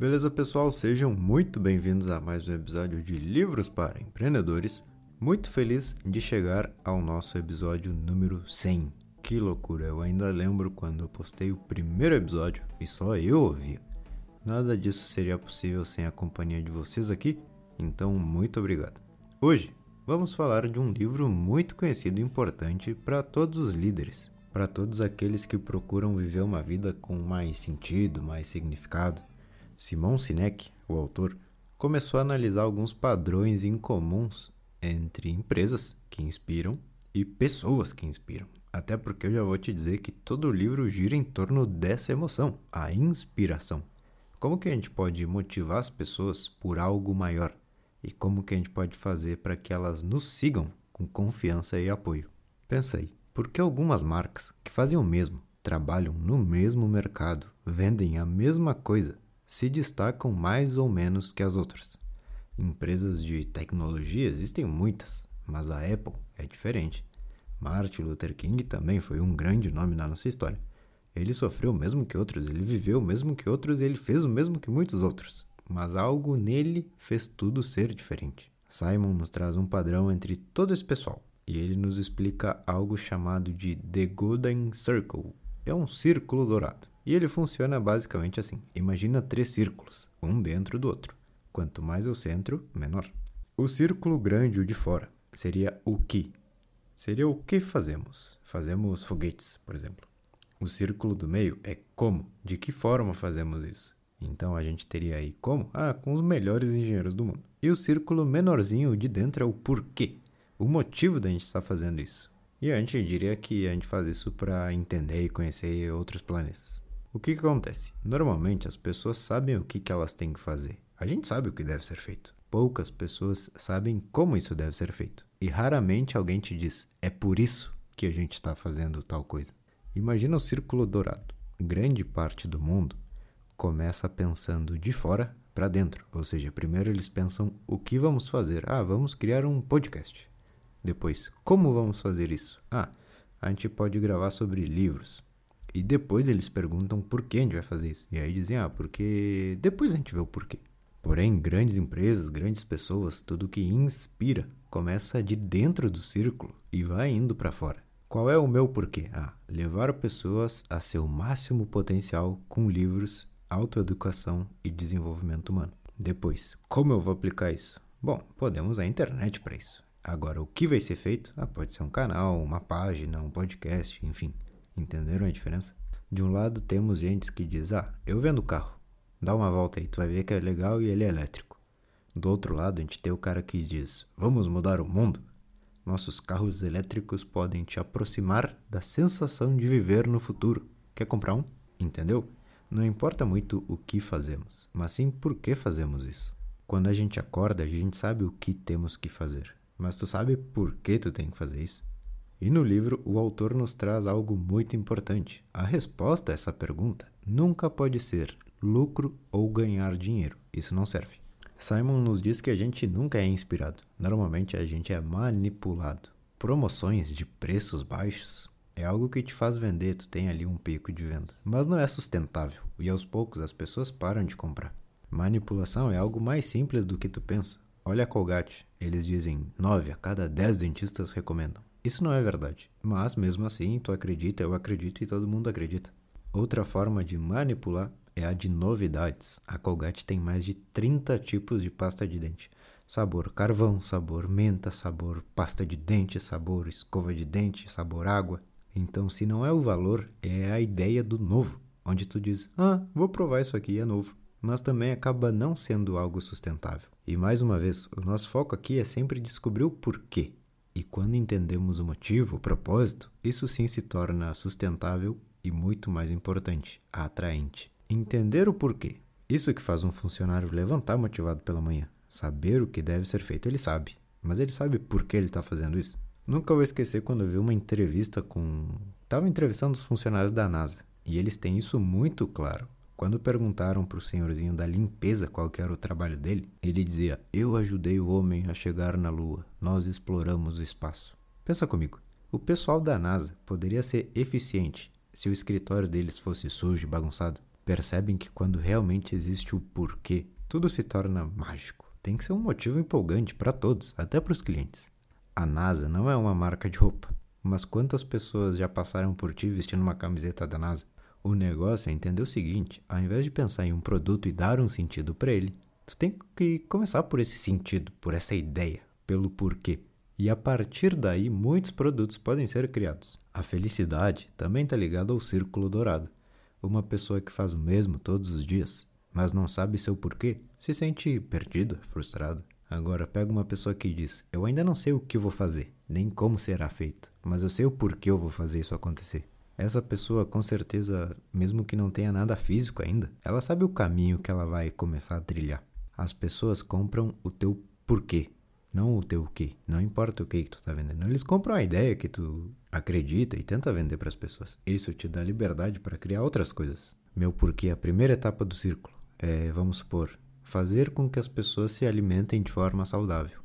Beleza, pessoal? Sejam muito bem-vindos a mais um episódio de Livros para Empreendedores. Muito feliz de chegar ao nosso episódio número 100. Que loucura! Eu ainda lembro quando eu postei o primeiro episódio e só eu ouvia. Nada disso seria possível sem a companhia de vocês aqui, então muito obrigado. Hoje vamos falar de um livro muito conhecido e importante para todos os líderes, para todos aqueles que procuram viver uma vida com mais sentido, mais significado Simon Sinek, o autor, começou a analisar alguns padrões incomuns entre empresas que inspiram e pessoas que inspiram. Até porque eu já vou te dizer que todo o livro gira em torno dessa emoção, a inspiração. Como que a gente pode motivar as pessoas por algo maior? E como que a gente pode fazer para que elas nos sigam com confiança e apoio? Pensa aí, por que algumas marcas que fazem o mesmo, trabalham no mesmo mercado, vendem a mesma coisa, se destacam mais ou menos que as outras. Empresas de tecnologia existem muitas, mas a Apple é diferente. Martin Luther King também foi um grande nome na nossa história. Ele sofreu o mesmo que outros, ele viveu o mesmo que outros e ele fez o mesmo que muitos outros. Mas algo nele fez tudo ser diferente. Simon nos traz um padrão entre todo esse pessoal e ele nos explica algo chamado de The Golden Circle. É um círculo dourado. E ele funciona basicamente assim: imagina três círculos, um dentro do outro. Quanto mais o centro, menor. O círculo grande, o de fora, seria o que. Seria o que fazemos. Fazemos foguetes, por exemplo. O círculo do meio é como, de que forma fazemos isso. Então a gente teria aí como? Ah, com os melhores engenheiros do mundo. E o círculo menorzinho de dentro é o porquê, o motivo da gente estar fazendo isso. E a gente diria que a gente faz isso para entender e conhecer outros planetas. O que, que acontece? Normalmente as pessoas sabem o que, que elas têm que fazer. A gente sabe o que deve ser feito. Poucas pessoas sabem como isso deve ser feito. E raramente alguém te diz: é por isso que a gente está fazendo tal coisa. Imagina o círculo dourado. Grande parte do mundo começa pensando de fora para dentro. Ou seja, primeiro eles pensam o que vamos fazer. Ah, vamos criar um podcast. Depois, como vamos fazer isso? Ah, a gente pode gravar sobre livros. E depois eles perguntam por que a gente vai fazer isso. E aí dizem, ah, porque depois a gente vê o porquê. Porém, grandes empresas, grandes pessoas, tudo que inspira começa de dentro do círculo e vai indo para fora. Qual é o meu porquê? Ah, levar pessoas a seu máximo potencial com livros, autoeducação e desenvolvimento humano. Depois, como eu vou aplicar isso? Bom, podemos a internet para isso. Agora, o que vai ser feito? Ah, pode ser um canal, uma página, um podcast, enfim. Entenderam a diferença? De um lado temos gente que diz: "Ah, eu vendo o carro. Dá uma volta aí, tu vai ver que é legal e ele é elétrico". Do outro lado, a gente tem o cara que diz: "Vamos mudar o mundo". Nossos carros elétricos podem te aproximar da sensação de viver no futuro. Quer comprar um? Entendeu? Não importa muito o que fazemos, mas sim por que fazemos isso. Quando a gente acorda, a gente sabe o que temos que fazer. Mas tu sabe por que tu tem que fazer isso? E no livro, o autor nos traz algo muito importante. A resposta a essa pergunta nunca pode ser lucro ou ganhar dinheiro. Isso não serve. Simon nos diz que a gente nunca é inspirado. Normalmente a gente é manipulado. Promoções de preços baixos é algo que te faz vender, tu tem ali um pico de venda. Mas não é sustentável e aos poucos as pessoas param de comprar. Manipulação é algo mais simples do que tu pensa. Olha a Colgate, eles dizem 9 a cada 10 dentistas recomendam. Isso não é verdade, mas mesmo assim tu acredita, eu acredito e todo mundo acredita. Outra forma de manipular é a de novidades. A Colgate tem mais de 30 tipos de pasta de dente. Sabor carvão, sabor menta, sabor pasta de dente, sabor escova de dente, sabor água. Então, se não é o valor, é a ideia do novo, onde tu diz: "Ah, vou provar isso aqui, é novo". Mas também acaba não sendo algo sustentável. E mais uma vez, o nosso foco aqui é sempre descobrir o porquê. E quando entendemos o motivo, o propósito, isso sim se torna sustentável e muito mais importante, atraente. Entender o porquê. Isso que faz um funcionário levantar motivado pela manhã. Saber o que deve ser feito, ele sabe. Mas ele sabe por que ele está fazendo isso. Nunca vou esquecer quando eu vi uma entrevista com. Estava entrevistando os funcionários da NASA. E eles têm isso muito claro. Quando perguntaram para o senhorzinho da limpeza qual era o trabalho dele, ele dizia: Eu ajudei o homem a chegar na Lua, nós exploramos o espaço. Pensa comigo, o pessoal da NASA poderia ser eficiente se o escritório deles fosse sujo e bagunçado? percebem que quando realmente existe o porquê, tudo se torna mágico. Tem que ser um motivo empolgante para todos, até para os clientes. A NASA não é uma marca de roupa, mas quantas pessoas já passaram por ti vestindo uma camiseta da NASA? O negócio é entender o seguinte: ao invés de pensar em um produto e dar um sentido para ele, tu tem que começar por esse sentido, por essa ideia, pelo porquê. E a partir daí, muitos produtos podem ser criados. A felicidade também está ligada ao círculo dourado. Uma pessoa que faz o mesmo todos os dias, mas não sabe seu porquê, se sente perdida, frustrada. Agora, pega uma pessoa que diz: Eu ainda não sei o que vou fazer, nem como será feito, mas eu sei o porquê eu vou fazer isso acontecer. Essa pessoa, com certeza, mesmo que não tenha nada físico ainda, ela sabe o caminho que ela vai começar a trilhar. As pessoas compram o teu porquê, não o teu quê. Não importa o que, que tu tá vendendo. Eles compram a ideia que tu acredita e tenta vender para as pessoas. Isso te dá liberdade para criar outras coisas. Meu porquê, a primeira etapa do círculo é, vamos supor, fazer com que as pessoas se alimentem de forma saudável.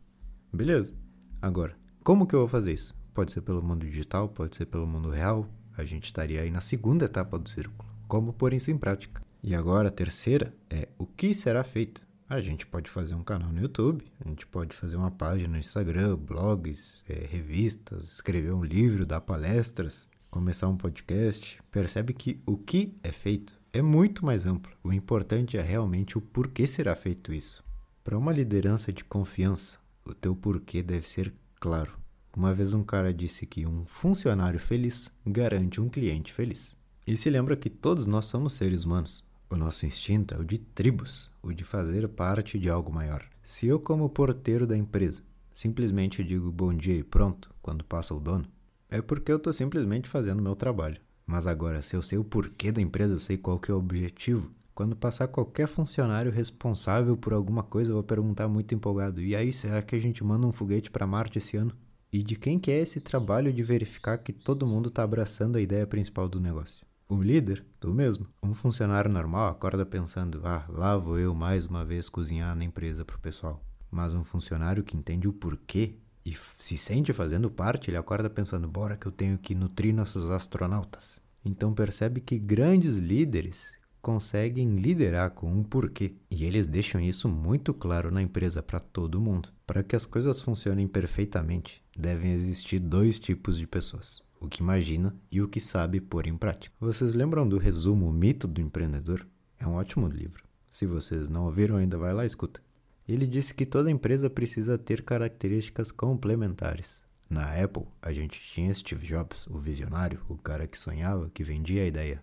Beleza. Agora, como que eu vou fazer isso? Pode ser pelo mundo digital, pode ser pelo mundo real. A gente estaria aí na segunda etapa do círculo. Como pôr isso em prática? E agora a terceira é o que será feito? A gente pode fazer um canal no YouTube, a gente pode fazer uma página no Instagram, blogs, é, revistas, escrever um livro, dar palestras, começar um podcast. Percebe que o que é feito é muito mais amplo. O importante é realmente o porquê será feito isso. Para uma liderança de confiança, o teu porquê deve ser claro. Uma vez um cara disse que um funcionário feliz garante um cliente feliz. E se lembra que todos nós somos seres humanos. O nosso instinto é o de tribos, o de fazer parte de algo maior. Se eu, como porteiro da empresa, simplesmente digo bom dia e pronto quando passa o dono, é porque eu estou simplesmente fazendo meu trabalho. Mas agora, se eu sei o porquê da empresa, eu sei qual que é o objetivo. Quando passar qualquer funcionário responsável por alguma coisa, eu vou perguntar muito empolgado: e aí, será que a gente manda um foguete para Marte esse ano? E de quem que é esse trabalho de verificar que todo mundo está abraçando a ideia principal do negócio? O líder, tu mesmo. Um funcionário normal acorda pensando: ah, lá vou eu mais uma vez cozinhar na empresa pro pessoal. Mas um funcionário que entende o porquê e se sente fazendo parte, ele acorda pensando: bora que eu tenho que nutrir nossos astronautas. Então percebe que grandes líderes conseguem liderar com um porquê. E eles deixam isso muito claro na empresa para todo mundo. Para que as coisas funcionem perfeitamente, devem existir dois tipos de pessoas o que imagina e o que sabe pôr em prática. Vocês lembram do resumo O Mito do Empreendedor? É um ótimo livro. Se vocês não ouviram ainda, vai lá e escuta. Ele disse que toda empresa precisa ter características complementares. Na Apple, a gente tinha Steve Jobs, o visionário, o cara que sonhava, que vendia a ideia.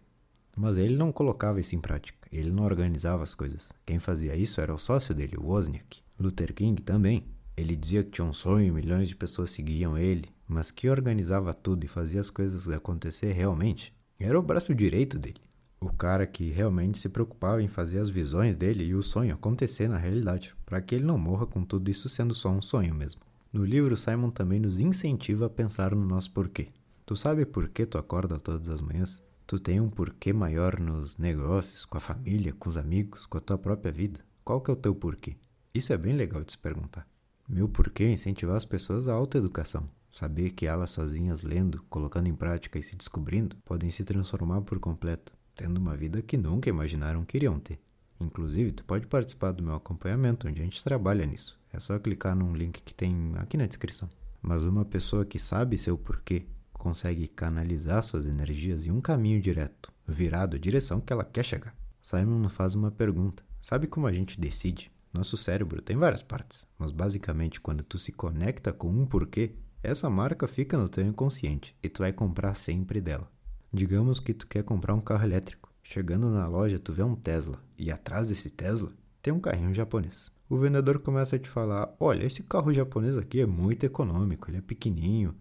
Mas ele não colocava isso em prática, ele não organizava as coisas. Quem fazia isso era o sócio dele, o Wozniak. Luther King também. Ele dizia que tinha um sonho, e milhões de pessoas seguiam ele, mas que organizava tudo e fazia as coisas acontecer realmente era o braço direito dele. O cara que realmente se preocupava em fazer as visões dele e o sonho acontecer na realidade, para que ele não morra com tudo isso sendo só um sonho mesmo. No livro, Simon também nos incentiva a pensar no nosso porquê. Tu sabe por que tu acorda todas as manhãs? Tu tem um porquê maior nos negócios, com a família, com os amigos, com a tua própria vida. Qual que é o teu porquê? Isso é bem legal de se perguntar. Meu porquê é incentivar as pessoas à autoeducação, Saber que elas sozinhas lendo, colocando em prática e se descobrindo, podem se transformar por completo, tendo uma vida que nunca imaginaram que iriam ter. Inclusive, tu pode participar do meu acompanhamento, onde a gente trabalha nisso. É só clicar num link que tem aqui na descrição. Mas uma pessoa que sabe seu porquê consegue canalizar suas energias em um caminho direto, virado à direção que ela quer chegar. Simon faz uma pergunta: Sabe como a gente decide? Nosso cérebro tem várias partes, mas basicamente quando tu se conecta com um porquê, essa marca fica no teu inconsciente e tu vai comprar sempre dela. Digamos que tu quer comprar um carro elétrico. Chegando na loja, tu vê um Tesla e atrás desse Tesla tem um carrinho japonês. O vendedor começa a te falar: "Olha, esse carro japonês aqui é muito econômico, ele é pequenininho".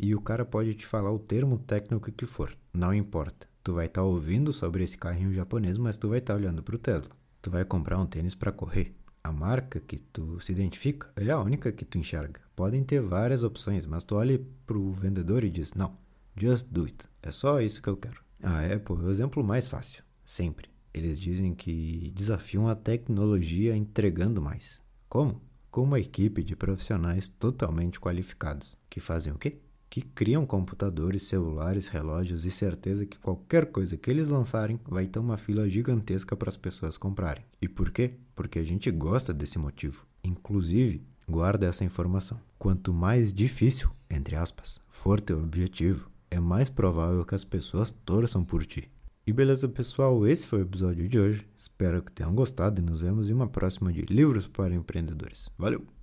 E o cara pode te falar o termo técnico que for, não importa. Tu vai estar tá ouvindo sobre esse carrinho japonês, mas tu vai estar tá olhando para o Tesla. Tu vai comprar um tênis para correr. A marca que tu se identifica é a única que tu enxerga. Podem ter várias opções, mas tu olha para o vendedor e diz: Não, just do it. É só isso que eu quero. A Apple é o exemplo mais fácil, sempre. Eles dizem que desafiam a tecnologia entregando mais. Como? Com uma equipe de profissionais totalmente qualificados, que fazem o quê? Que criam computadores, celulares, relógios e certeza que qualquer coisa que eles lançarem vai ter uma fila gigantesca para as pessoas comprarem. E por quê? Porque a gente gosta desse motivo. Inclusive, guarda essa informação. Quanto mais difícil, entre aspas, for teu objetivo, é mais provável que as pessoas torçam por ti. E beleza, pessoal, esse foi o episódio de hoje. Espero que tenham gostado e nos vemos em uma próxima de Livros para Empreendedores. Valeu!